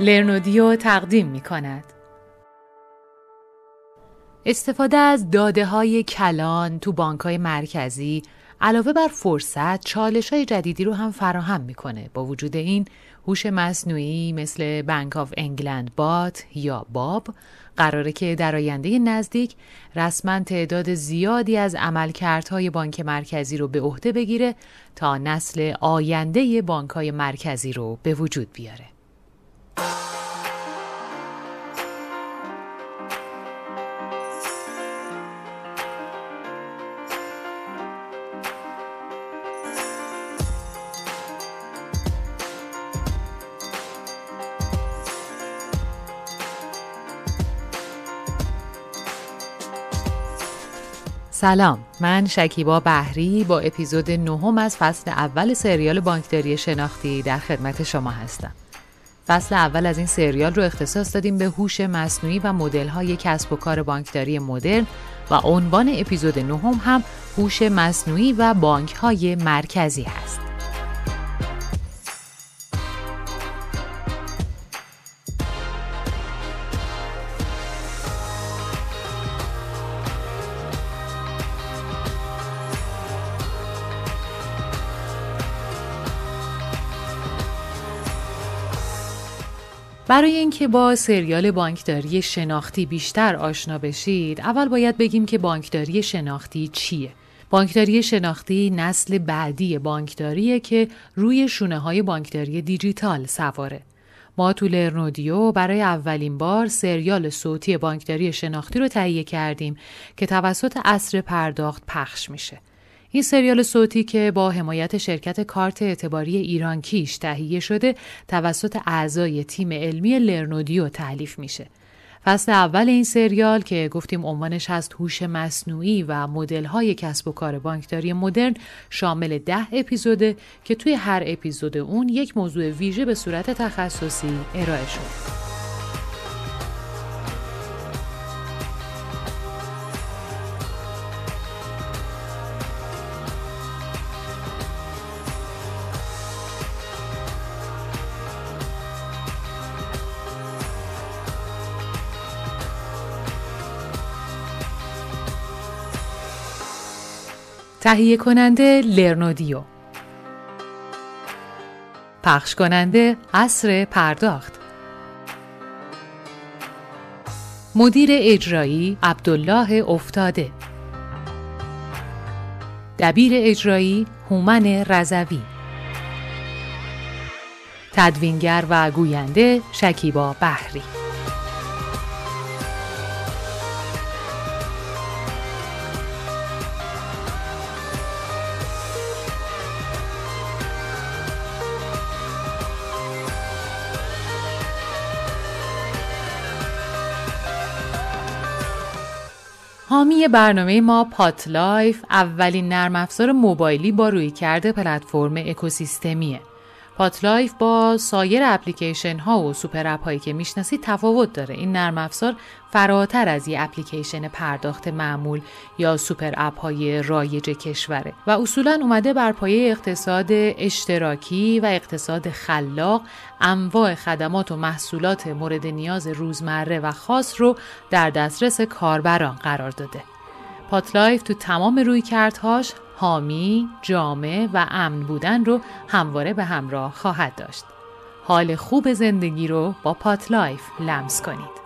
لرنودیو تقدیم می کند. استفاده از داده های کلان تو بانک های مرکزی علاوه بر فرصت چالش های جدیدی رو هم فراهم می‌کنه با وجود این هوش مصنوعی مثل بانک آف انگلند بات یا باب قراره که در آینده نزدیک رسما تعداد زیادی از عملکردهای بانک مرکزی رو به عهده بگیره تا نسل آینده بانک های مرکزی رو به وجود بیاره. سلام من شکیبا بهری با اپیزود نهم از فصل اول سریال بانکداری شناختی در خدمت شما هستم. فصل اول از این سریال رو اختصاص دادیم به هوش مصنوعی و های کسب و کار بانکداری مدرن و عنوان اپیزود نهم هم هوش مصنوعی و بانک های مرکزی هست برای اینکه با سریال بانکداری شناختی بیشتر آشنا بشید اول باید بگیم که بانکداری شناختی چیه؟ بانکداری شناختی نسل بعدی بانکداریه که روی شونه های بانکداری دیجیتال سواره. ما تو لرنودیو برای اولین بار سریال صوتی بانکداری شناختی رو تهیه کردیم که توسط اصر پرداخت پخش میشه. این سریال صوتی که با حمایت شرکت کارت اعتباری ایران کیش تهیه شده توسط اعضای تیم علمی لرنودیو تعلیف میشه. فصل اول این سریال که گفتیم عنوانش هست هوش مصنوعی و های کسب و کار بانکداری مدرن شامل ده اپیزوده که توی هر اپیزود اون یک موضوع ویژه به صورت تخصصی ارائه شده. تهیه کننده لرنودیو. پخش کننده عصر پرداخت. مدیر اجرایی عبدالله افتاده. دبیر اجرایی هومن رزوی تدوینگر و گوینده شکیبا بحری حامی برنامه ما پات لایف اولین نرم افزار موبایلی با رویکرد پلتفرم اکوسیستمیه. پاتلایف با سایر اپلیکیشن ها و super app هایی که می‌شناسید تفاوت داره. این نرم افزار فراتر از یه اپلیکیشن پرداخت معمول یا super app های رایج کشوره و اصولا اومده بر پایه اقتصاد اشتراکی و اقتصاد خلاق انواع خدمات و محصولات مورد نیاز روزمره و خاص رو در دسترس کاربران قرار داده. پاتلایف تو تمام رویکردهاش حامی، جامع و امن بودن رو همواره به همراه خواهد داشت. حال خوب زندگی رو با پاتلایف لمس کنید.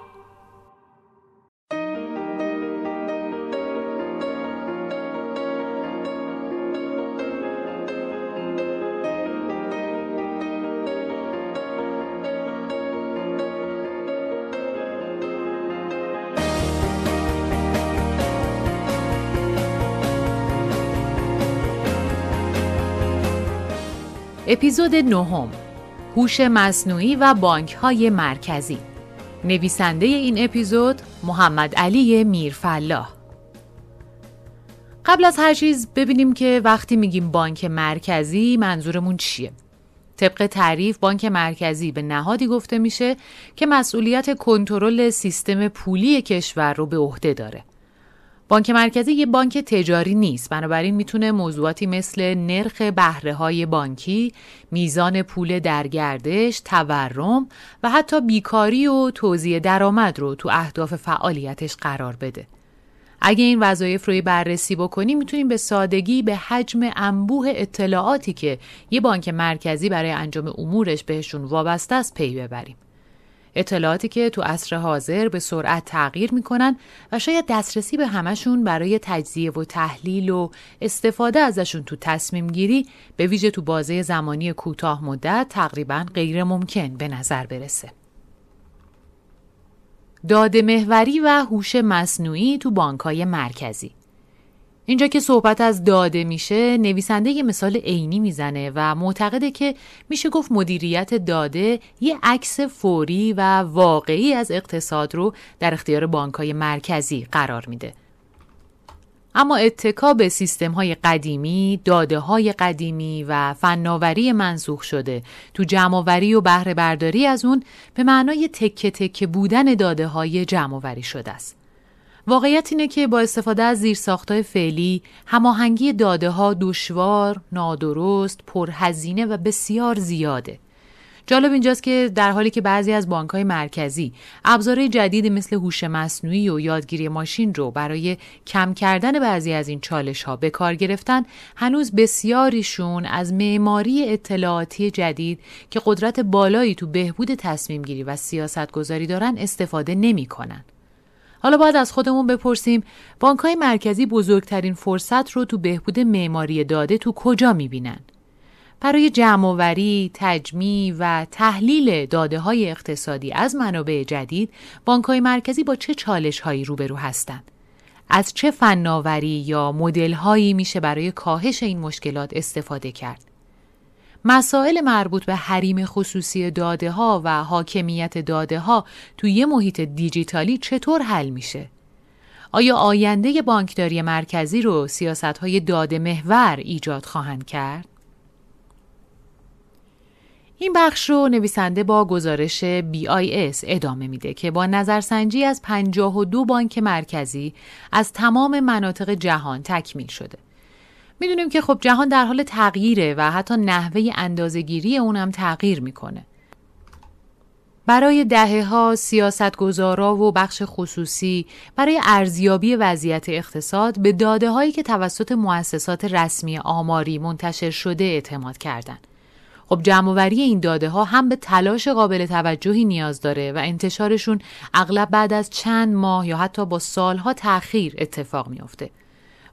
اپیزود نهم هوش مصنوعی و بانک های مرکزی. نویسنده این اپیزود محمد علی میرفلاح. قبل از هر چیز ببینیم که وقتی میگیم بانک مرکزی منظورمون چیه. طبق تعریف بانک مرکزی به نهادی گفته میشه که مسئولیت کنترل سیستم پولی کشور رو به عهده داره. بانک مرکزی یه بانک تجاری نیست بنابراین می‌تونه موضوعاتی مثل نرخ بهره های بانکی، میزان پول در گردش، تورم و حتی بیکاری و توزیع درآمد رو تو اهداف فعالیتش قرار بده. اگه این وظایف رو بررسی بکنیم می‌تونیم به سادگی به حجم انبوه اطلاعاتی که یه بانک مرکزی برای انجام امورش بهشون وابسته است پی ببریم. اطلاعاتی که تو عصر حاضر به سرعت تغییر می‌کنن و شاید دسترسی به همشون برای تجزیه و تحلیل و استفاده ازشون تو تصمیم گیری به ویژه تو بازه زمانی کوتاه مدت تقریبا غیر ممکن به نظر برسه. داده محوری و هوش مصنوعی تو بانکهای مرکزی اینجا که صحبت از داده میشه نویسنده یه مثال عینی می‌زنه و معتقده که میشه گفت مدیریت داده یه عکس فوری و واقعی از اقتصاد رو در اختیار بانکهای مرکزی قرار میده اما اتکا به سیستم های قدیمی، داده های قدیمی و فناوری منسوخ شده تو جمعوری و بهره برداری از اون به معنای تکه تکه بودن داده های جمعوری شده است. واقعیت اینه که با استفاده از زیرساختهای فعلی هماهنگی داده ها دشوار، نادرست، پرهزینه و بسیار زیاده. جالب اینجاست که در حالی که بعضی از بانک های مرکزی ابزارهای جدیدی مثل هوش مصنوعی و یادگیری ماشین رو برای کم کردن بعضی از این چالش ها به کار گرفتن هنوز بسیاریشون از معماری اطلاعاتی جدید که قدرت بالایی تو بهبود تصمیم گیری و سیاست گذاری دارن استفاده نمی کنن. حالا باید از خودمون بپرسیم بانک های مرکزی بزرگترین فرصت رو تو بهبود معماری داده تو کجا می‌بینن؟ برای جمعآوری، تجمیع و تحلیل داده های اقتصادی از منابع جدید، بانک های مرکزی با چه چالش هایی روبرو هستند؟ از چه فناوری یا مدل هایی میشه برای کاهش این مشکلات استفاده کرد؟ مسائل مربوط به حریم خصوصی داده ها و حاکمیت داده ها توی یه محیط دیجیتالی چطور حل میشه؟ آیا آینده بانکداری مرکزی رو سیاست های داده محور ایجاد خواهند کرد؟ این بخش رو نویسنده با گزارش BIS ادامه میده که با نظرسنجی از 52 بانک مرکزی از تمام مناطق جهان تکمیل شده. می‌دونیم که خب جهان در حال تغییره و حتی نحوه اندازهگیری اونم تغییر می‌کنه. برای دهه ها سیاست گذارا و بخش خصوصی برای ارزیابی وضعیت اقتصاد به داده هایی که توسط مؤسسات رسمی آماری منتشر شده اعتماد کردند. خب جمعوری این داده ها هم به تلاش قابل توجهی نیاز داره و انتشارشون اغلب بعد از چند ماه یا حتی با سالها تأخیر اتفاق میافته.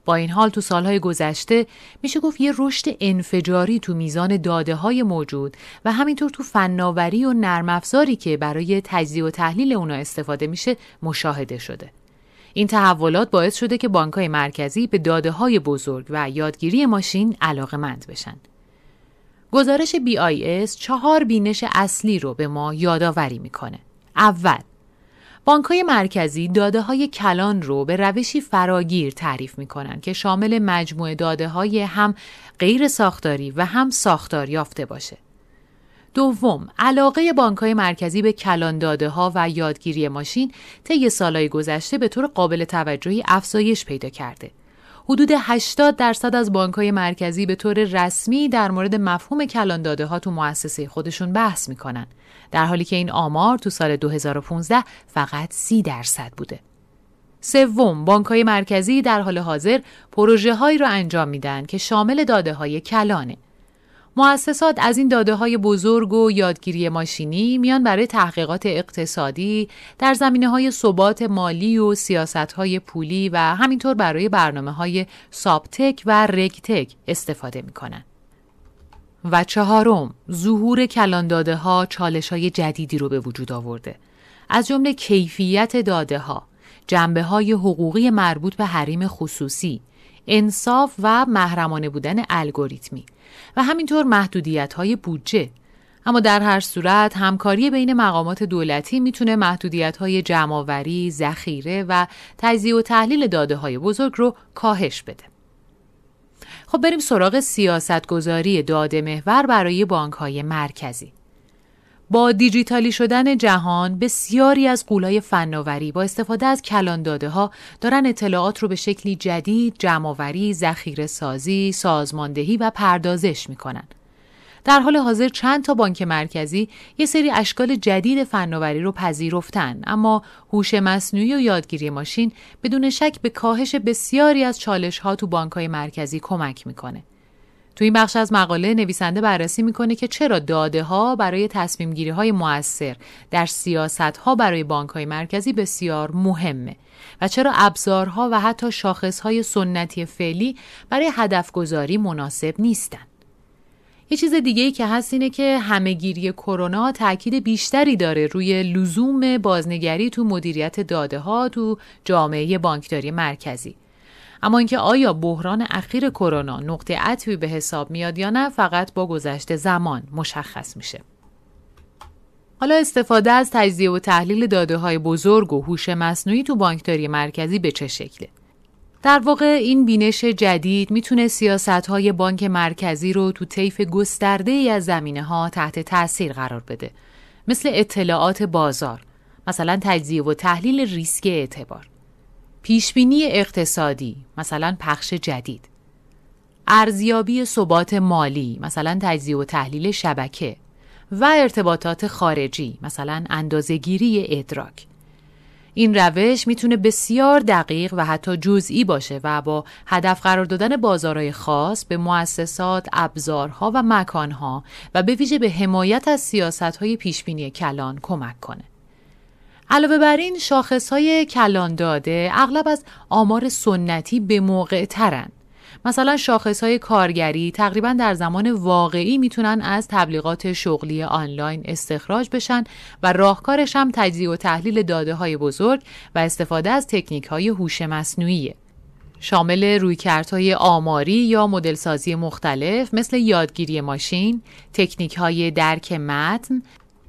با این حال تو سالهای گذشته میشه گفت یه رشد انفجاری تو میزان داده های موجود و همینطور تو فناوری و نرم افزاری که برای تجزیه و تحلیل اونا استفاده میشه مشاهده شده. این تحولات باعث شده که بانک های مرکزی به داده های بزرگ و یادگیری ماشین علاقه مند بشن. گزارش BIS چهار بینش اصلی رو به ما یادآوری می‌کنه. اول بانک های مرکزی داده های کلان رو به روشی فراگیر تعریف می که شامل مجموعه داده های هم غیر ساختاری و هم ساختار یافته باشه. دوم، علاقه بانک های مرکزی به کلان داده ها و یادگیری ماشین طی سالهای گذشته به طور قابل توجهی افزایش پیدا کرده. حدود 80 درصد از بانک های مرکزی به طور رسمی در مورد مفهوم کلان داده ها تو مؤسسه خودشون بحث می‌کنن در حالی که این آمار تو سال 2015 فقط 30 درصد بوده. سوم، بانک های مرکزی در حال حاضر پروژه هایی را انجام میدن که شامل داده های کلانه. مؤسسات از این داده های بزرگ و یادگیری ماشینی میان برای تحقیقات اقتصادی در زمینه های ثبات مالی و سیاست های پولی و همینطور برای برنامه های سابتک و رگتک استفاده می کنن. و چهارم ظهور کلانداده ها چالش های جدیدی رو به وجود آورده از جمله کیفیت داده ها جنبه های حقوقی مربوط به حریم خصوصی انصاف و محرمانه بودن الگوریتمی و همینطور محدودیت های بودجه اما در هر صورت همکاری بین مقامات دولتی می‌تونه محدودیت های جمعآوری، ذخیره و تجزیه و تحلیل داده های بزرگ رو کاهش بده. خب بریم سراغ سیاست گذاری داده محور برای بانک های مرکزی. با دیجیتالی شدن جهان بسیاری از قولای فناوری با استفاده از کلان داده ها دارن اطلاعات رو به شکلی جدید جمعآوری، ذخیره سازی، سازماندهی و پردازش می‌کنن. در حال حاضر چند تا بانک مرکزی یه سری اشکال جدید فناوری رو پذیرفتن اما هوش مصنوعی و یادگیری ماشین بدون شک به کاهش بسیاری از چالش ها تو بانک های مرکزی کمک می‌کنه. تو این بخش از مقاله نویسنده بررسی می‌کنه که چرا داده ها برای تصمیم گیری های موثر در سیاست ها برای بانک های مرکزی بسیار مهمه و چرا ابزارها و حتی شاخص های سنتی فعلی برای هدف گذاری مناسب نیستند. یه چیز دیگه ای که هست اینه که همهگیری کرونا تاکید بیشتری داره روی لزوم بازنگری تو مدیریت داده ها تو جامعه بانکداری مرکزی. اما اینکه آیا بحران اخیر کرونا نقطه عطفی به حساب میاد یا نه فقط با گذشته زمان مشخص میشه. حالا استفاده از تجزیه و تحلیل داده های بزرگ و هوش مصنوعی تو بانکداری مرکزی به چه شکله؟ در واقع این بینش جدید می‌تونه سیاست های بانک مرکزی رو تو طیف گسترده ای از زمینه ها تحت تاثیر قرار بده مثل اطلاعات بازار مثلا تجزیه و تحلیل ریسک اعتبار پیشبینی اقتصادی مثلا پخش جدید ارزیابی ثبات مالی مثلا تجزیه و تحلیل شبکه و ارتباطات خارجی مثلا اندازهگیری ادراک. این روش می‌تونه بسیار دقیق و حتی جزئی باشه و با هدف قرار دادن بازارهای خاص به مؤسسات، ابزارها و مکانها و به ویژه به حمایت از سیاستهای پیشبینی کلان کمک کنه. علاوه بر این شاخص های کلان داده اغلب از آمار سنتی به موقع ترن. مثلا شاخص های کارگری تقریبا در زمان واقعی می‌تونن از تبلیغات شغلی آنلاین استخراج بشن و راهکارش هم تجزیه و تحلیل داده های بزرگ و استفاده از تکنیک های هوش مصنوعیه. شامل رویکردهای آماری یا مدلسازی مختلف مثل یادگیری ماشین، تکنیک های درک متن،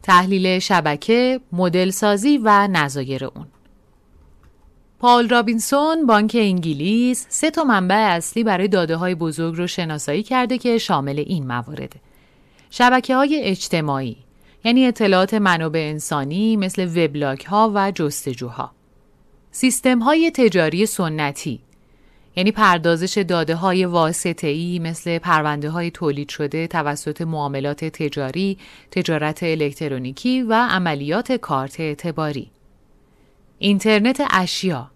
تحلیل شبکه، مدلسازی و نظایر اون. پال رابینسون بانک انگلیس سه تا منبع اصلی برای داده های بزرگ رو شناسایی کرده که شامل این موارد شبکه های اجتماعی یعنی اطلاعات منابع انسانی مثل وبلاگ ها و جستجوها سیستم های تجاری سنتی یعنی پردازش داده های واسطه ای مثل پرونده های تولید شده توسط معاملات تجاری، تجارت الکترونیکی و عملیات کارت اعتباری. اینترنت اشیا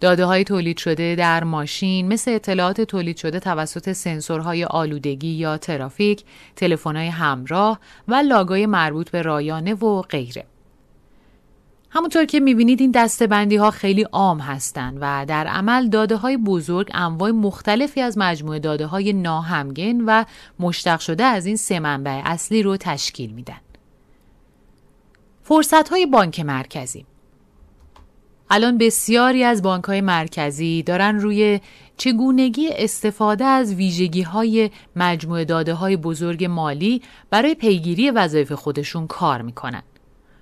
داده های تولید شده در ماشین مثل اطلاعات تولید شده توسط سنسورهای آلودگی یا ترافیک، تلفن‌های همراه و لاگای مربوط به رایانه و غیره. همونطور که می‌بینید این دستبندی ها خیلی عام هستند و در عمل داده های بزرگ انواع مختلفی از مجموعه داده های ناهمگن و مشتق شده از این سه منبع اصلی رو تشکیل میدن. فرصت های بانک مرکزی الان بسیاری از بانک های مرکزی دارن روی چگونگی استفاده از ویژگی های مجموعه داده های بزرگ مالی برای پیگیری وظایف خودشون کار می‌کنن.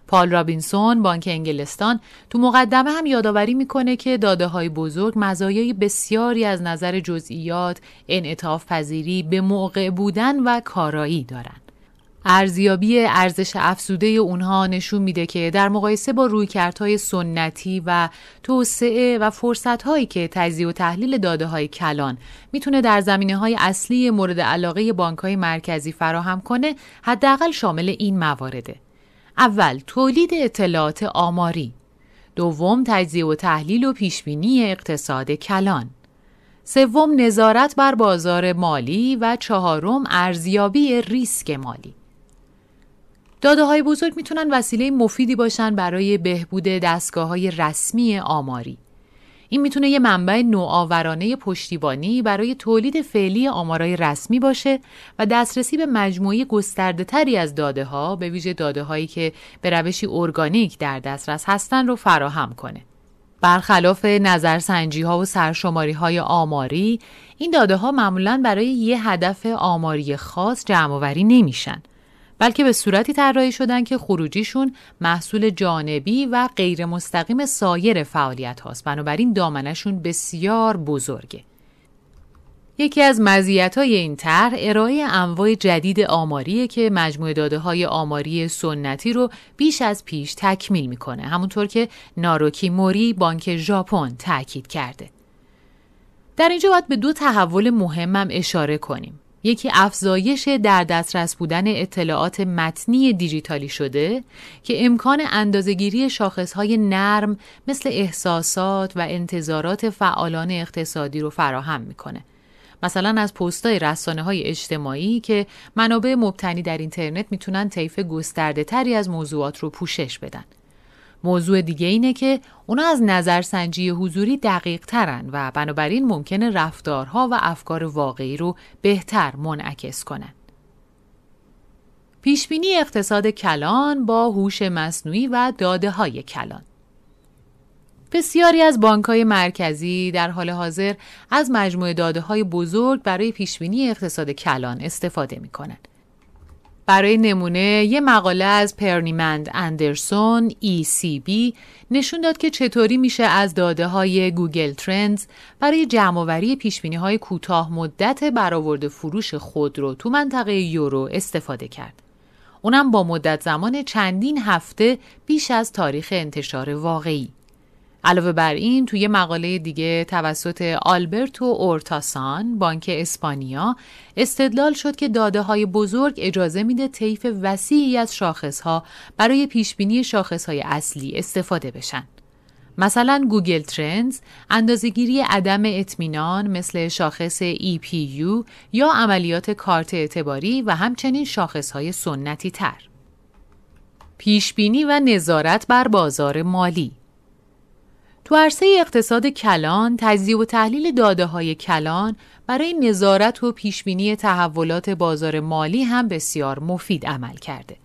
پال رابینسون بانک انگلستان تو مقدمه هم یادآوری می‌کنه که داده های بزرگ مزایای بسیاری از نظر جزئیات، انعطاف پذیری، به موقع بودن و کارایی دارند. ارزیابی ارزش افزوده اونها نشون میده که در مقایسه با رویکردهای سنتی و توسعه و فرصتهایی که تجزیه و تحلیل داده های کلان می‌تونه در زمینه های اصلی مورد علاقه بانک های مرکزی فراهم کنه حداقل شامل این موارده. اول تولید اطلاعات آماری. دوم تجزیه و تحلیل و پیشبینی اقتصاد کلان. سوم نظارت بر بازار مالی. و چهارم ارزیابی ریسک مالی. داده های بزرگ می‌تونن وسیله مفیدی باشن برای بهبود دستگاه های رسمی آماری. این می‌تونه یه منبع نوآورانه پشتیبانی برای تولید فعلی آمارای رسمی باشه و دسترسی به مجموعه گسترده تری از داده ها به ویژه داده هایی که به روشی ارگانیک در دسترس هستن رو فراهم کنه. برخلاف نظرسنجی ها و سرشماری های آماری، این داده ها معمولا برای یه هدف آماری خاص جمع نمیشن. بلکه به صورتی طراحی شدن که خروجیشون محصول جانبی و غیر مستقیم سایر فعالیت هاست. بنابراین دامنشون بسیار بزرگه. یکی از مزیت‌های این طرح ارائه انواع جدید آماریه که مجموعه داده های آماری سنتی رو بیش از پیش تکمیل می‌کنه. همونطور که ناروکی موری بانک ژاپن تاکید کرده. در اینجا باید به دو تحول مهمم اشاره کنیم. یکی افزایش در دسترس بودن اطلاعات متنی دیجیتالی شده که امکان اندازهگیری شاخصهای نرم مثل احساسات و انتظارات فعالان اقتصادی رو فراهم می‌کنه. مثلا از پستای رسانه های اجتماعی که منابع مبتنی در اینترنت می‌تونن طیف گسترده تری از موضوعات رو پوشش بدن. موضوع دیگه اینه که اونا از نظرسنجی حضوری دقیق ترن و بنابراین ممکنه رفتارها و افکار واقعی رو بهتر منعکس کنن. پیشبینی اقتصاد کلان با هوش مصنوعی و داده های کلان بسیاری از بانک های مرکزی در حال حاضر از مجموعه داده های بزرگ برای پیشبینی اقتصاد کلان استفاده می کنند. برای نمونه یه مقاله از پر نیمند اندرسون ECB نشون داد که چطوری میشه از داده های گوگل Trends برای جمعآوری پیشبینی های کوتاه مدت برآورد فروش خودرو تو منطقه یورو استفاده کرد. اونم با مدت زمان چندین هفته بیش از تاریخ انتشار واقعی. علاوه بر این توی مقاله دیگه توسط آلبرتو اورتاسون بانک اسپانیا استدلال شد که داده های بزرگ اجازه میده طیف وسیعی از شاخص ها برای پیش بینی شاخص های اصلی استفاده بشن. مثلا گوگل Trends اندازهگیری عدم اطمینان مثل شاخص EPU یا عملیات کارت اعتباری و همچنین شاخص های سنتی تر. پیشبینی و نظارت بر بازار مالی تو عرصه اقتصاد کلان تجزیه و تحلیل داده های کلان برای نظارت و پیشبینی تحولات بازار مالی هم بسیار مفید عمل کرده.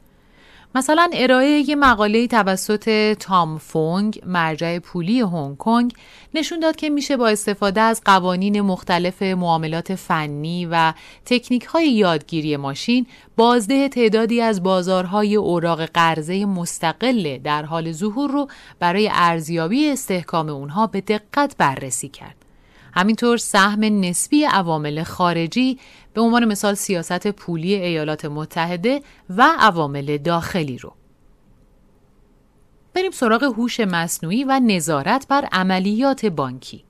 مثلا ارائه یک مقاله توسط تام فونگ مرجع پولی هنگ کنگ نشون داد که میشه با استفاده از قوانین مختلف معاملات فنی و تکنیک های یادگیری ماشین بازده تعدادی از بازارهای اوراق قرضه مستقل در حال ظهور رو برای ارزیابی استحکام اونها به دقت بررسی کرد. همینطور سهم نسبی عوامل خارجی به عنوان مثال سیاست پولی ایالات متحده و عوامل داخلی رو. بریم سراغ هوش مصنوعی و نظارت بر عملیات بانکی.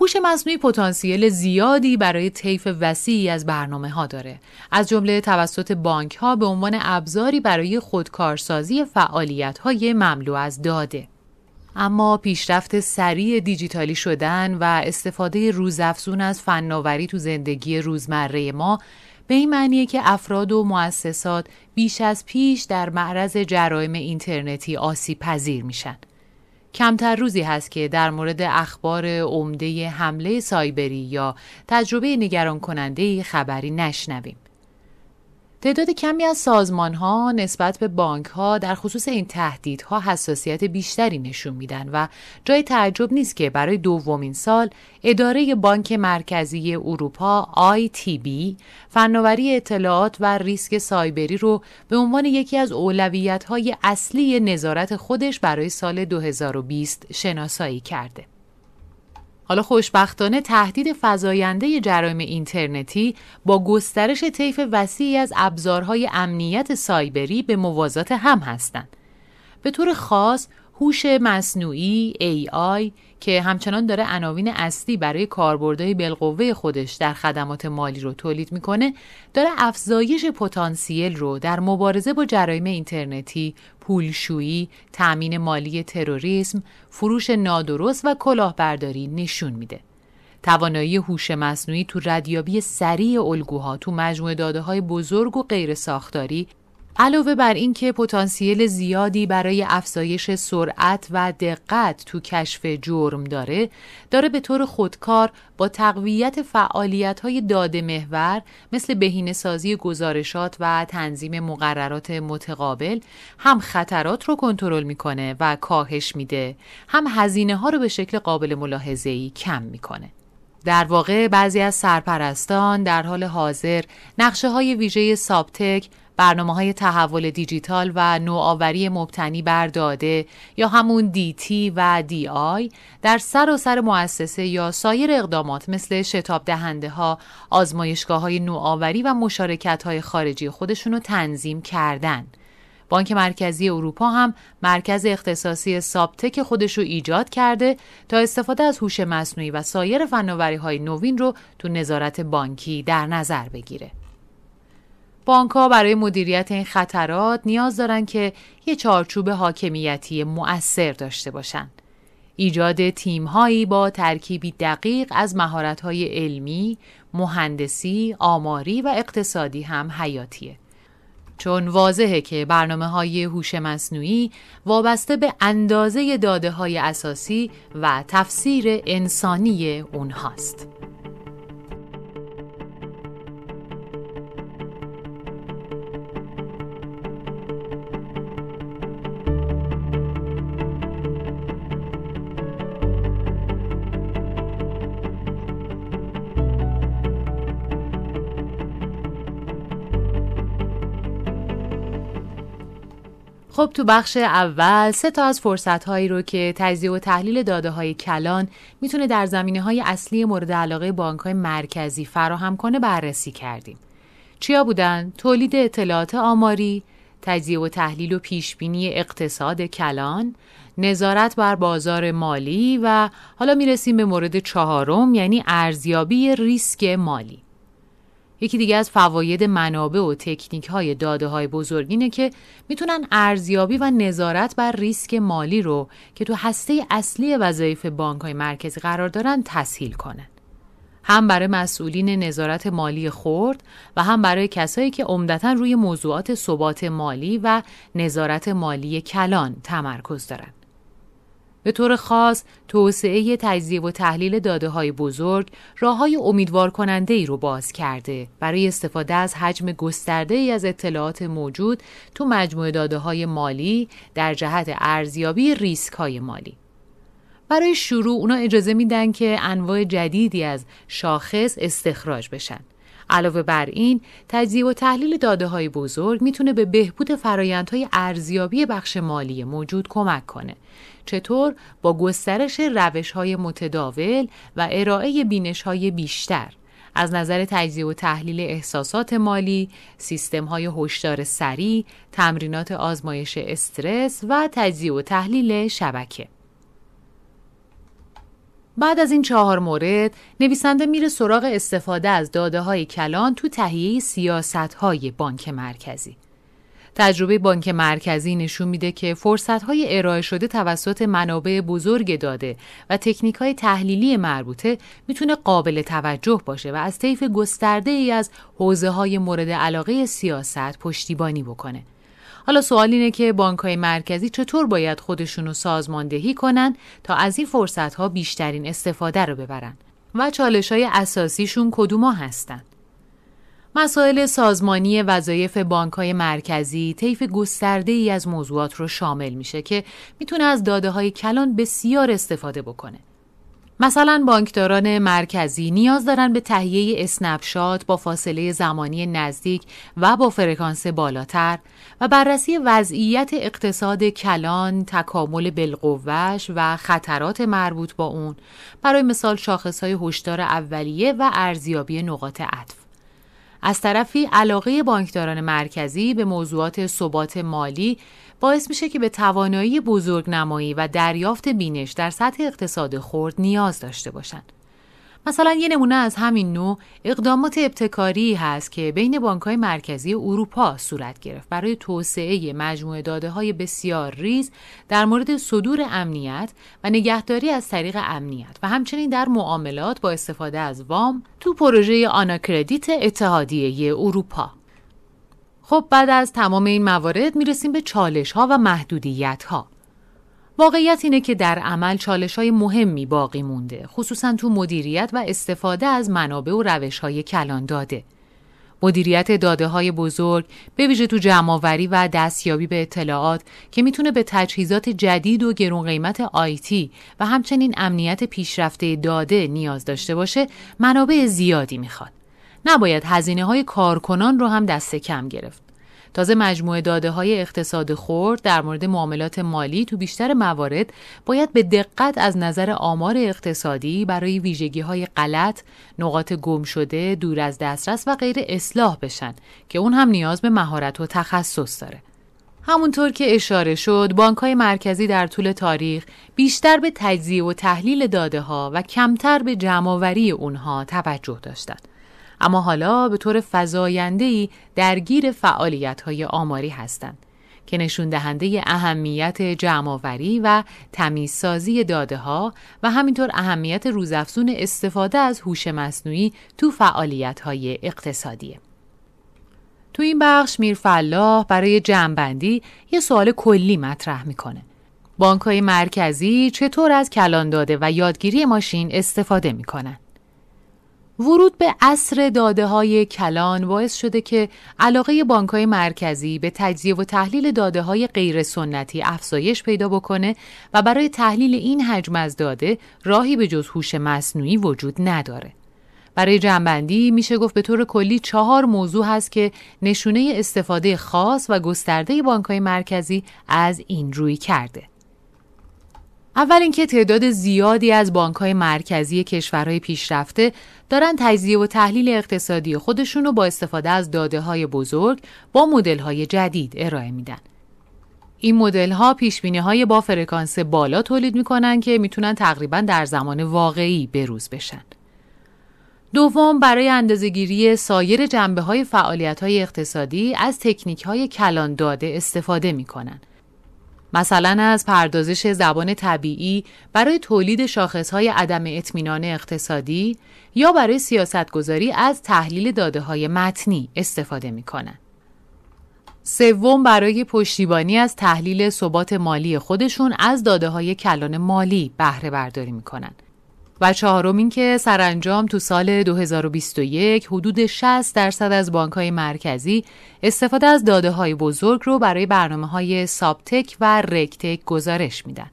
هوش مصنوعی پتانسیل زیادی برای طیف وسیعی از برنامه ها داره از جمله توسط بانک ها به عنوان ابزاری برای خودکارسازی فعالیت های مملو از داده اما پیشرفت سریع دیجیتالی شدن و استفاده روزافزون از فناوری تو زندگی روزمره ما به این معنیه که افراد و مؤسسات بیش از پیش در معرض جرایم اینترنتی آسیب پذیر میشن. کمتر روزی هست که در مورد اخبار عمده حمله سایبری یا تجربه نگران کننده خبری نشنویم. تعداد کمی از سازمان ها نسبت به بانک ها در خصوص این تهدیدها حساسیت بیشتری نشون میدن و جای تعجب نیست که برای دومین سال اداره بانک مرکزی اروپا ITB فناوری اطلاعات و ریسک سایبری رو به عنوان یکی از اولویت های اصلی نظارت خودش برای سال 2020 شناسایی کرده. حالا خوشبختانه تهدید فزاینده جرایم اینترنتی با گسترش طیف وسیعی از ابزارهای امنیت سایبری به موازات هم هستند. به طور خاص هوش مصنوعی AI که همچنان داره عناوین اصلی برای کاربردهای بالقوه خودش در خدمات مالی رو تولید می‌کنه داره افزایش پتانسیل رو در مبارزه با جرایم اینترنتی، پولشویی، تأمین مالی تروریسم، فروش نادرست و کلاهبرداری نشون میده. توانایی هوش مصنوعی تو ردیابی سریع الگوها تو مجموعه داده های بزرگ و غیر ساختاری علاوه بر اینکه پتانسیل زیادی برای افزایش سرعت و دقت تو کشف جرم داره داره به طور خودکار با تقویت فعالیت های داده محور مثل بهینه سازی گزارشات و تنظیم مقررات متقابل هم خطرات رو کنترل می‌کنه و کاهش میده. هم هزینه ها رو به شکل قابل ملاحظه ای کم می‌کنه. در واقع بعضی از سرپرستان در حال حاضر نقشه های ویژه سابتک برنامه های تحول دیجیتال و نوآوری مبتنی بر داده یا همون دیتی و دی آی در و سر مؤسسه یا سایر اقدامات مثل شتاب دهنده ها، آزمایشگاه های نوآوری و مشارکت های خارجی خودشون رو تنظیم کردن. بانک مرکزی اروپا هم مرکز اختصاصی سابتک خودش رو ایجاد کرده تا استفاده از هوش مصنوعی و سایر فناوری های نوین رو تو نظارت بانکی در نظر بگیره. بانک ها برای مدیریت این خطرات نیاز دارن که یه چارچوب حاکمیتی مؤثر داشته باشن. ایجاد تیم هایی با ترکیبی دقیق از مهارت های علمی، مهندسی، آماری و اقتصادی هم حیاتیه. چون واضحه که برنامه های هوش مصنوعی وابسته به اندازه داده های اساسی و تفسیر انسانی اونهاست. خب تو بخش اول سه تا از فرصت هایی رو که تجزیه و تحلیل داده های کلان می‌تونه در زمینه های اصلی مورد علاقه بانک های مرکزی فراهم کنه بررسی کردیم. چیا بودن؟ تولید اطلاعات آماری، تجزیه و تحلیل و پیشبینی اقتصاد کلان، نظارت بر بازار مالی و حالا می‌رسیم به مورد چهارم یعنی ارزیابی ریسک مالی. یکی دیگه از فواید منابع و تکنیک های داده های بزرگ اینه که می‌تونن ارزیابی و نظارت بر ریسک مالی رو که تو هسته اصلی وظایف بانک های مرکزی قرار دارن تسهیل کنن. هم برای مسئولین نظارت مالی خرد و هم برای کسایی که عمدتا روی موضوعات ثبات مالی و نظارت مالی کلان تمرکز دارند. به طور خاص توسعه تجزیه و تحلیل داده های بزرگ راه های امیدوار کننده ای رو باز کرده برای استفاده از حجم گسترده ای از اطلاعات موجود تو مجموعه داده های مالی در جهت ارزیابی ریسک های مالی. برای شروع اونا اجازه میدن که انواع جدیدی از شاخص استخراج بشن. علاوه بر این تجزیه و تحلیل داده های بزرگ می‌تونه به بهبود فرایندهای ارزیابی بخش مالی موجود کمک کنه چطور با گسترش روش های متداول و ارائه بینش های بیشتر از نظر تجزیه و تحلیل احساسات مالی، سیستم های هشدار سریع، تمرینات آزمایش استرس و تجزیه و تحلیل شبکه. بعد از این چهار مورد نویسنده میره سراغ استفاده از داده های کلان تو تهیه سیاست های بانک مرکزی. تجربه بانک مرکزی نشون میده که فرصت های ارائه شده توسط منابع بزرگ داده و تکنیک های تحلیلی مربوطه می‌تونه قابل توجه باشه و از طیف گسترده ای از حوزه های مورد علاقه سیاست پشتیبانی بکنه. حالا سوال اینه که بانک های مرکزی چطور باید خودشون رو سازماندهی کنن تا از این فرصت ها بیشترین استفاده رو ببرن و چالش های اساسیشون کدوما هستند. مسائل سازمانی وظایف های مرکزی طیف گسترده ای از موضوعات رو شامل میشه که می‌تونه از داده های کلان بسیار استفاده بکنه. مثلا بانکداران مرکزی نیاز دارن به تهیه اسنپشات با فاصله زمانی نزدیک و با فرکانس بالاتر و بررسی وضعیت اقتصاد کلان، تکامل بالقوهش و خطرات مربوط با اون برای مثال شاخصهای هشدار اولیه و ارزیابی نقاط عطف. از طرفی علاقه بانکداران مرکزی به موضوعات ثبات مالی باعث میشه که به توانایی بزرگنمایی و دریافت بینش در سطح اقتصاد خرد نیاز داشته باشند. مثلا یه نمونه از همین نوع اقدامات ابتکاری هست که بین های مرکزی اروپا صورت گرفت برای توسعه مجموعه داده های بسیار ریز در مورد صدور امنیت و نگهداری از طریق امنیت و همچنین در معاملات با استفاده از وام تو پروژه آناکردیت اتحادیه اروپا. خب بعد از تمام این موارد می‌رسیم به چالش ها و محدودیت ها. واقعیت اینه که در عمل چالش های مهمی باقی مونده خصوصا تو مدیریت و استفاده از منابع و روش های کلان داده. مدیریت داده های بزرگ به ویژه تو جمعآوری و دستیابی به اطلاعات که می‌تونه به تجهیزات جدید و گرون قیمت آیتی و همچنین امنیت پیشرفته داده نیاز داشته باشه منابع زیادی می‌خواد. نباید هزینه های کارکنان رو هم دست کم گرفت. تازه مجموعه داده های اقتصاد خورد در مورد معاملات مالی تو بیشتر موارد باید به دقت از نظر آمار اقتصادی برای ویژگی های غلط، نقاط گم شده، دور از دسترس و غیر اصلاح بشن که اون هم نیاز به مهارت و تخصص داره. همونطور که اشاره شد بانک های مرکزی در طول تاریخ بیشتر به تجزیه و تحلیل داده ها و کمتر به جمعآوری اونها توجه داشتند. اما حالا به طور فزاینده‌ای درگیر فعالیت های آماری هستند که نشون دهنده اهمیت جمعآوری و تمیزسازی داده ها و همینطور اهمیت روزافزون استفاده از هوش مصنوعی تو فعالیت های اقتصادیه. تو این بخش میر فلاح برای جمعبندی یه سوال کلی مطرح می‌کنه. بانک های مرکزی چطور از کلان داده و یادگیری ماشین استفاده می‌کنن؟ ورود به اصر داده های کلان باعث شده که علاقه بانک های مرکزی به تجزیه و تحلیل داده های غیر سنتی افزایش پیدا بکنه و برای تحلیل این حجم از داده راهی به جز هوش مصنوعی وجود نداره. برای جنبندی میشه گفت به طور کلی چهار موضوع هست که نشونه استفاده خاص و گسترده بانک های مرکزی از این روی کرده. اول اینکه تعداد زیادی از بانک های مرکزی کشورهای پیشرفته دارن تجزیه و تحلیل اقتصادی خودشون رو با استفاده از داده های بزرگ با مدل های جدید ارائه میدن. این مدل ها پیش های با فرکانس بالا تولید می‌کنن که می‌تونن تقریبا در زمان واقعی بروز بشن. دوم برای اندازهگیری سایر جنبه های فعالیت های اقتصادی از تکنیک های کلان داده استفاده می کنن. مثلا از پردازش زبان طبیعی برای تولید شاخص های عدم اطمینان اقتصادی یا برای سیاستگذاری از تحلیل داده های متنی استفاده می کنن. سوم برای پشتیبانی از تحلیل ثبات مالی خودشون از داده های کلان مالی بهره برداری می کنن. و چهارم این که سرانجام تو سال 2021 حدود 60 درصد از بانک های مرکزی استفاده از داده های بزرگ رو برای برنامه های سابتک و رکتک گزارش میدن.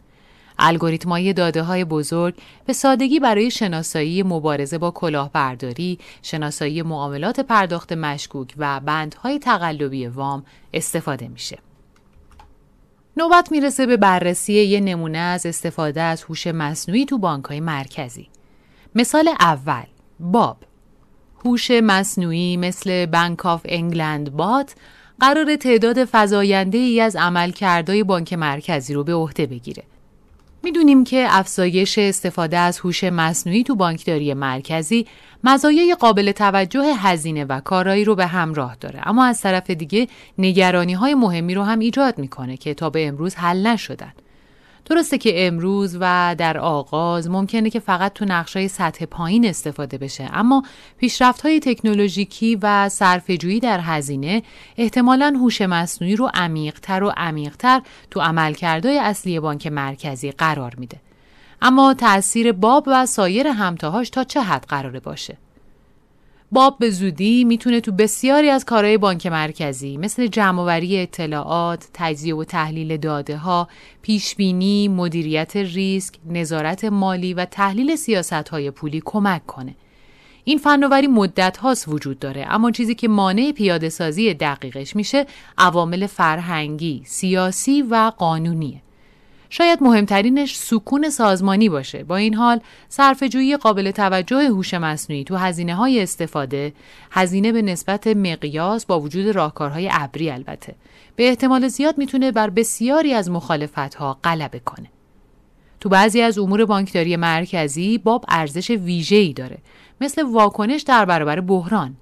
الگوریتم های داده های بزرگ به سادگی برای شناسایی مبارزه با کلاهبرداری، شناسایی معاملات پرداخت مشکوک و بندهای تقلبی وام استفاده میشه. نوبت می‌رسه به بررسی یه نمونه از استفاده از هوش مصنوعی تو بانکهای مرکزی. مثال اول باب هوش مصنوعی مثل بانک آف انگلند بات قرار تعداد فزاینده ای از عملکردهای بانک مرکزی رو به عهده بگیره. می‌دونیم که افزایش استفاده از هوش مصنوعی تو بانکداری مرکزی مزایای قابل توجه هزینه و کارایی رو به همراه داره. اما از طرف دیگه نگرانی های مهمی رو هم ایجاد می‌کنه که تا به امروز حل نشدن. درسته که امروز و در آغاز ممکنه که فقط تو نقشای سطح پایین استفاده بشه اما پیشرفت های تکنولوژیکی و صرفه‌جویی در هزینه احتمالا هوش مصنوعی رو عمیقتر و عمیقتر تو عملکردهای اصلی بانک مرکزی قرار میده. اما تأثیر باب و سایر همتاهاش تا چه حد قراره باشه؟ باب به زودی می‌تونه تو بسیاری از کارهای بانک مرکزی مثل جمعآوری اطلاعات، تجزیه و تحلیل داده ها، پیشبینی، مدیریت ریسک، نظارت مالی و تحلیل سیاست های پولی کمک کنه. این فناوری مدت هاست وجود داره اما چیزی که مانع پیاده سازی دقیقش میشه عوامل فرهنگی، سیاسی و قانونیه. شاید مهمترینش سکون سازمانی باشه. با این حال صرفه‌جویی قابل توجه هوش مصنوعی تو هزینه های استفاده هزینه به نسبت مقیاس با وجود راهکارهای ابری البته به احتمال زیاد می‌تونه بر بسیاری از مخالفت ها غلبه کنه. تو بعضی از امور بانکداری مرکزی باب ارزش ویژه‌ای داره مثل واکنش در برابر بحران.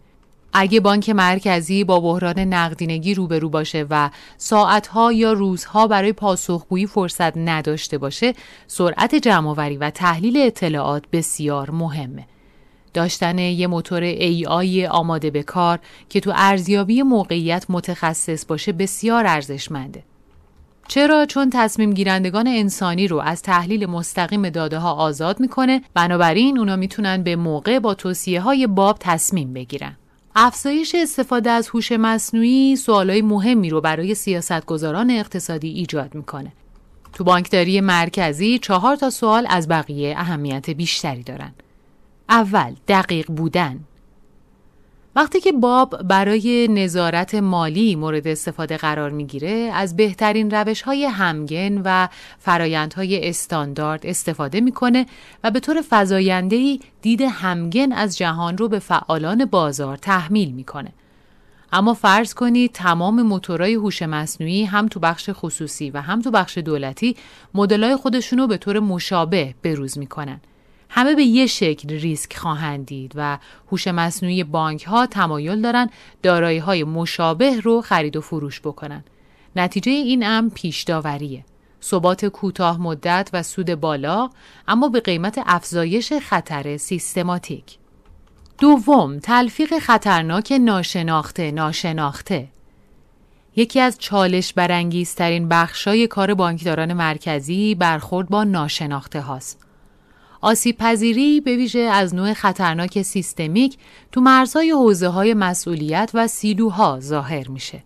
اگه بانک مرکزی با بحران نقدینگی روبرو باشه و ساعتها یا روزها برای پاسخگویی فرصت نداشته باشه سرعت جمعآوری و تحلیل اطلاعات بسیار مهمه. داشتن یه موتور AI آماده به کار که تو ارزیابی موقعیت متخصص باشه بسیار ارزشمنده. چرا؟ چون تصمیم گیرندگان انسانی رو از تحلیل مستقیم داده ها آزاد می‌کنه بنابراین اونا می‌تونن به موقع با توصیه های باب تصمیم بگیرن. افزایش استفاده از هوش مصنوعی سوالای مهمی رو برای سیاستگذاران اقتصادی ایجاد می‌کنه. تو بانکداری مرکزی چهار تا سوال از بقیه اهمیت بیشتری دارن. اول دقیق بودن وقتی که باب برای نظارت مالی مورد استفاده قرار می‌گیره از بهترین روش های همگن و فرایندهای استاندارد استفاده می‌کنه و به طور فضایندهی دید همگن از جهان رو به فعالان بازار تحمیل می‌کنه. اما فرض کنید تمام موتورهای هوش مصنوعی هم تو بخش خصوصی و هم تو بخش دولتی مدلای خودشون رو به طور مشابه بروز می‌کنن. همه به یه شکل ریسک خواهند دید و هوش مصنوعی بانک ها تمایل دارن دارایی های مشابه رو خرید و فروش بکنن. نتیجه این امر پیش داوریه. ثبات کوتاه مدت و سود بالا اما به قیمت افزایش خطر سیستماتیک. دوم، تلفیق خطرناک ناشناخته ناشناخته یکی از چالش برانگیزترین بخشای کار بانکداران مرکزی برخورد با ناشناخته هاست. آسیب پذیری به ویژه از نوع خطرناک سیستمیک تو مرزهای حوزه های مسئولیت و سیلوها ظاهر میشه.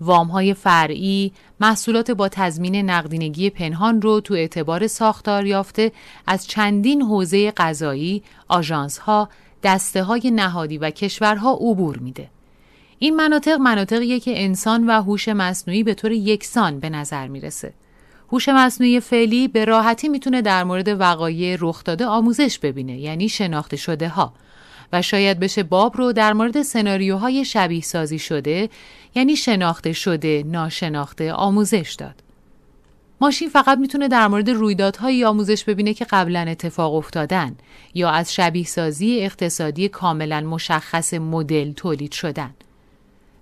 وام های فرعی، محصولات با تضمین نقدینگی پنهان رو تو اعتبار ساختار یافته از چندین حوزه غذایی، آژانس ها، دسته های نهادی و کشورها عبور میده. این مناطق مناطقیه که انسان و هوش مصنوعی به طور یکسان به نظر می‌رسه. هوش مصنوعی فعلی به راحتی می‌تونه در مورد وقایع رخ داده آموزش ببینه یعنی شناخته شده ها و شاید بشه باب رو در مورد سناریوهای شبیه سازی شده یعنی شناخته شده ناشناخته آموزش داد. ماشین فقط می‌تونه در مورد رویدادهایی آموزش ببینه که قبلا اتفاق افتادن یا از شبیه سازی اقتصادی کاملا مشخص مدل تولید شدن.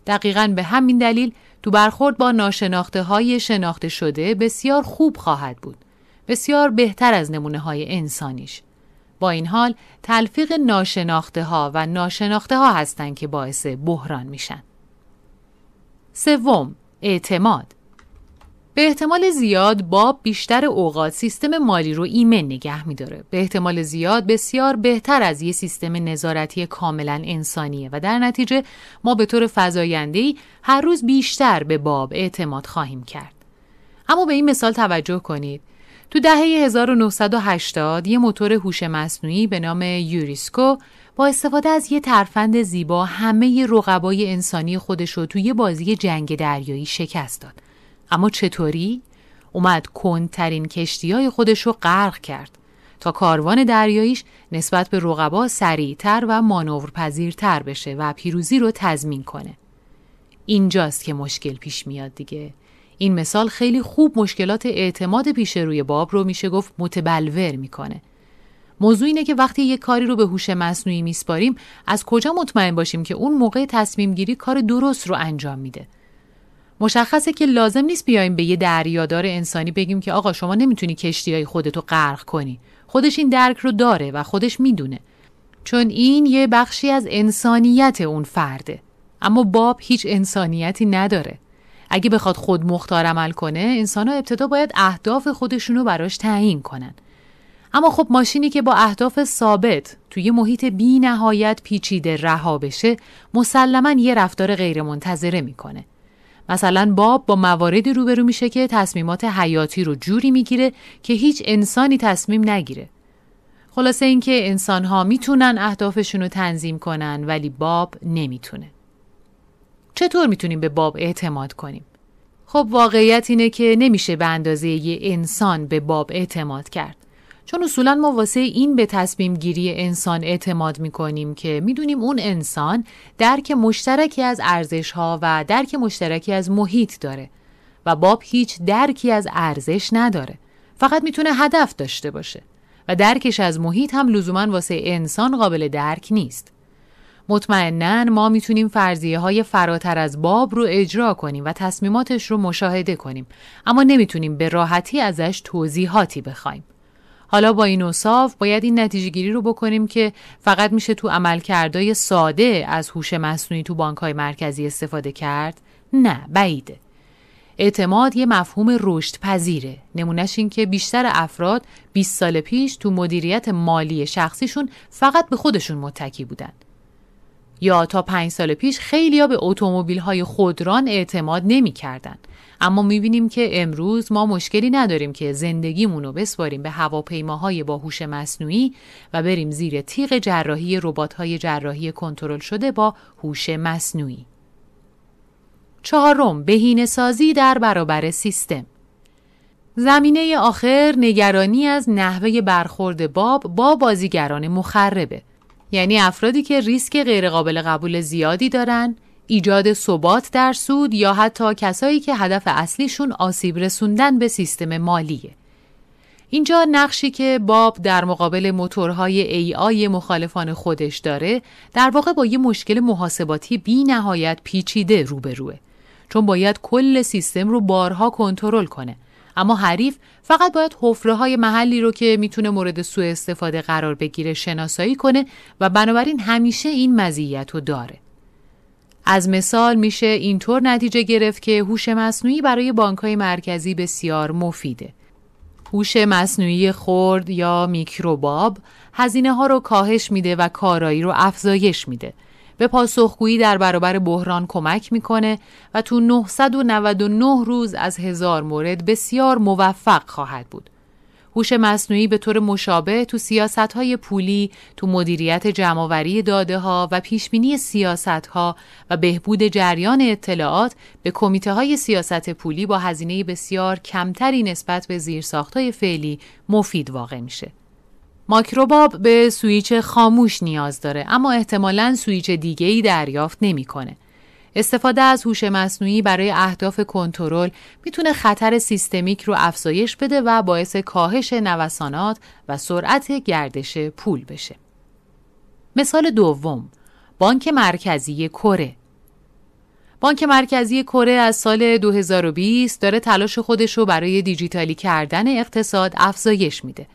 دقیقا به همین دلیل تو برخورد با ناشناخته های شناخته شده بسیار خوب خواهد بود. بسیار بهتر از نمونه های انسانیش. با این حال تلفیق ناشناخته ها و ناشناخته ها هستند که باعث بحران میشن. سوم، اعتماد به احتمال زیاد باب بیشتر اوقات سیستم مالی رو ایمن نگه میداره. به احتمال زیاد بسیار بهتر از یه سیستم نظارتی کاملا انسانیه و در نتیجه ما به طور فزاینده‌ای هر روز بیشتر به باب اعتماد خواهیم کرد. اما به این مثال توجه کنید. تو دهه 1980 یه موتور هوش مصنوعی به نام یوریسکو با استفاده از یه ترفند زیبا همه رقبای انسانی خودش رو توی بازی جنگ دریایی شکست داد. اما چطوری؟ اومد کندترین کشتی های خودش رو غرق کرد تا کاروان دریاییش نسبت به رقبا سریعتر و مانورپذیرتر بشه و پیروزی رو تضمین کنه. اینجاست که مشکل پیش میاد دیگه. این مثال خیلی خوب مشکلات اعتماد پیش روی باب رو میشه گفت متبلور می‌کنه. موضوع اینه که وقتی یک کاری رو به هوش مصنوعی میسپاریم از کجا مطمئن باشیم که اون موقع تصمیم گیری کار درست رو انجام میده. مشخصه که لازم نیست بیایم به یه دریادار انسانی بگیم که آقا شما نمی‌تونی کشتی های خودتو غرق کنی. خودش این درک رو داره و خودش می‌دونه. چون این یه بخشی از انسانیت اون فرده. اما باب هیچ انسانیتی نداره. اگه بخواد خود مختار عمل کنه انسان ها ابتدا باید اهداف خودشون رو براش تعیین کنن. اما خب ماشینی که با اهداف ثابت توی محیط بی نهایت پیچیده رها بشه مسلما یه رفتار غیرمنتظره می‌کنه. مثلا باب با مواردی روبرو میشه که تصمیمات حیاتی رو جوری می‌گیره که هیچ انسانی تصمیم نگیره. خلاصه اینکه انسان ها می‌تونن اهدافشون رو تنظیم کنن ولی باب نمی‌تونه. چطور می‌تونیم به باب اعتماد کنیم؟ خب واقعیت اینه که نمیشه به اندازه یه انسان به باب اعتماد کرد. چون اصولا ما واسه این به تصمیم گیری انسان اعتماد می کنیم که می‌دونیم اون انسان درک مشترکی از ارزش ها و درک مشترکی از محیط داره و باب هیچ درکی از ارزش نداره. فقط می‌تونه هدف داشته باشه و درکش از محیط هم لزوما واسه انسان قابل درک نیست. مطمئنا ما می‌تونیم فرضیه های فراتر از باب رو اجرا کنیم و تصمیماتش رو مشاهده کنیم اما نمی‌تونیم به راحتی ازش توضیحاتی بخوایم. حالا با این اوصاف باید این نتیجه گیری رو بکنیم که فقط میشه تو عملکردهای ساده از هوش مصنوعی تو بانک های مرکزی استفاده کرد؟ نه بعیده. اعتماد یه مفهوم رشد پذیره نمونش این که بیشتر افراد 20 سال پیش تو مدیریت مالی شخصیشون فقط به خودشون متکی بودن. یا تا پنج سال پیش خیلی به اتومبیل های خودران اعتماد نمی‌کردند. اما می‌بینیم که امروز ما مشکلی نداریم که زندگیمون رو بسپاریم به هواپیماهای با هوش مصنوعی و بریم زیر تیغ جراحی ربات‌های جراحی کنترل شده با هوش مصنوعی. چهارم بهینه سازی در برابر سیستم زمینه آخر نگرانی از نحوه برخورد باب با بازیگران مخربه یعنی افرادی که ریسک غیرقابل قبول زیادی دارن ایجاد ثبات در سود یا حتی کسایی که هدف اصلیشون آسیب رسوندن به سیستم مالیه. اینجا نقشی که باب در مقابل موتورهای ای آی مخالفان خودش داره در واقع با یه مشکل محاسباتی بی نهایت پیچیده روبروه چون باید کل سیستم رو بارها کنترل کنه اما حریف فقط باید حفره های محلی رو که می‌تونه مورد سوء استفاده قرار بگیره شناسایی کنه و بنابراین همیشه این مزیت رو داره از مثال میشه اینطور نتیجه گرفت که هوش مصنوعی برای بانکهای مرکزی بسیار مفیده. هوش مصنوعی خرد یا میکروباب هزینه ها رو کاهش میده و کارایی رو افزایش میده. به پاسخگویی در برابر بحران کمک می‌کنه و تو 999 روز از هزار مورد بسیار موفق خواهد بود. هوش مصنوعی به طور مشابه تو سیاست های پولی، تو مدیریت جمعآوری داده ها و پیشبینی سیاست ها و بهبود جریان اطلاعات به کمیته های سیاست پولی با هزینه بسیار کمتری نسبت به زیرساخت های فعلی مفید واقع میشه. ماکروباب به سویچ خاموش نیاز داره اما احتمالاً سویچ دیگه ای دریافت نمی‌کنه. استفاده از هوش مصنوعی برای اهداف کنترل می‌تونه خطر سیستمیک رو افزایش بده و باعث کاهش نوسانات و سرعت گردش پول بشه. مثال دوم بانک مرکزی کره بانک مرکزی کره از سال 2020 داره تلاش خودش رو برای دیجیتالی کردن اقتصاد افزایش میده.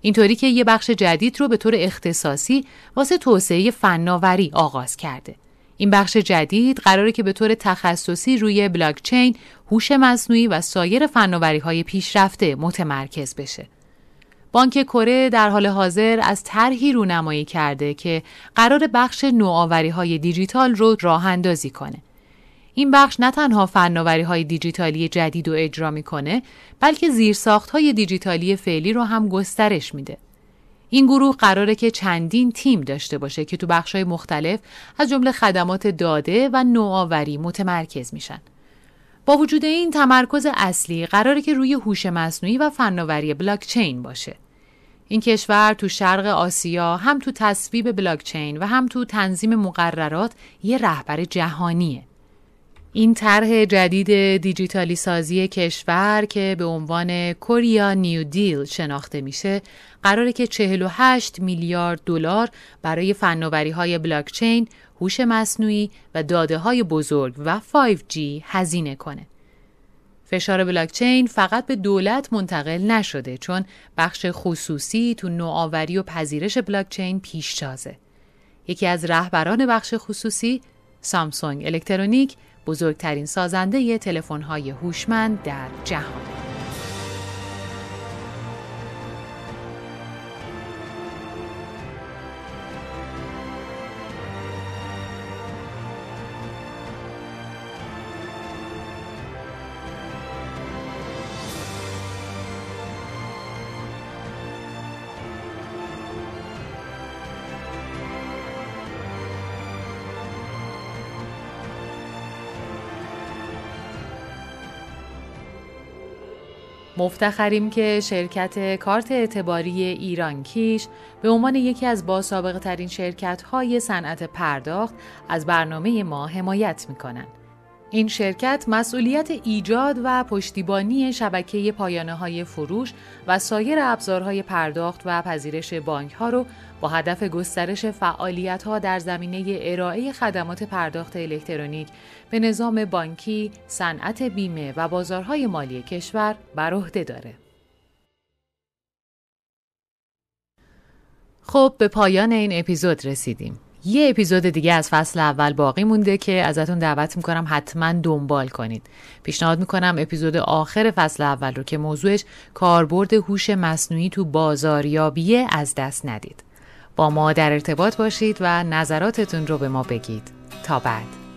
اینطوری که یه بخش جدید رو به طور اختصاصی واسه توسعه فناوری آغاز کرده. این بخش جدید قراره که به طور تخصصی روی بلاکچین، هوش مصنوعی و سایر فناوری های پیشرفته متمرکز بشه. بانک کره در حال حاضر از طرحی رونمایی کرده که قرار بخش نوآوری های دیجیتال رو راه اندازی کنه. این بخش نه تنها فناوری های دیجیتالی جدید رو اجرا می‌کنه بلکه زیرساخت های دیجیتالی فعلی رو هم گسترش میده. این گروه قراره که چندین تیم داشته باشه که تو بخشای مختلف از جمله خدمات داده و نوآوری متمرکز میشن. با وجود این تمرکز اصلی قراره که روی هوش مصنوعی و فناوری بلاکچین باشه. این کشور تو شرق آسیا هم تو تصویب بلاکچین و هم تو تنظیم مقررات یه رهبر جهانیه. این طرح جدید دیجیتالی سازی کشور که به عنوان کوریا نیو دیل شناخته میشه قراره که 48 میلیارد دلار برای فناوری های بلاکچین، هوش مصنوعی و داده های بزرگ و 5G هزینه کنه. فشار بلاکچین فقط به دولت منتقل نشده چون بخش خصوصی تو نوآوری و پذیرش بلاکچین پیشتازه. یکی از رهبران بخش خصوصی سامسونگ الکترونیک بزرگترین سازنده تلفن‌های هوشمند در جهان. مفتخریم که شرکت کارت اعتباری ایران کیش به عنوان یکی از باسابقه ترین شرکت های صنعت پرداخت از برنامه ما حمایت می این شرکت مسئولیت ایجاد و پشتیبانی شبکه پایانه های فروش و سایر ابزارهای پرداخت و پذیرش بانک ها رو با هدف گسترش فعالیت ها در زمینه ارائه خدمات پرداخت الکترونیک به نظام بانکی، صنعت بیمه و بازارهای مالی کشور بر عهده داره. خب به پایان این اپیزود رسیدیم. یه اپیزود دیگه از فصل اول باقی مونده که ازتون دعوت می‌کنم حتما دنبال کنید. پیشنهاد می‌کنم اپیزود آخر فصل اول رو که موضوعش کاربرد هوش مصنوعی تو بازاریابیه از دست ندید. با ما در ارتباط باشید و نظراتتون رو به ما بگید تا بعد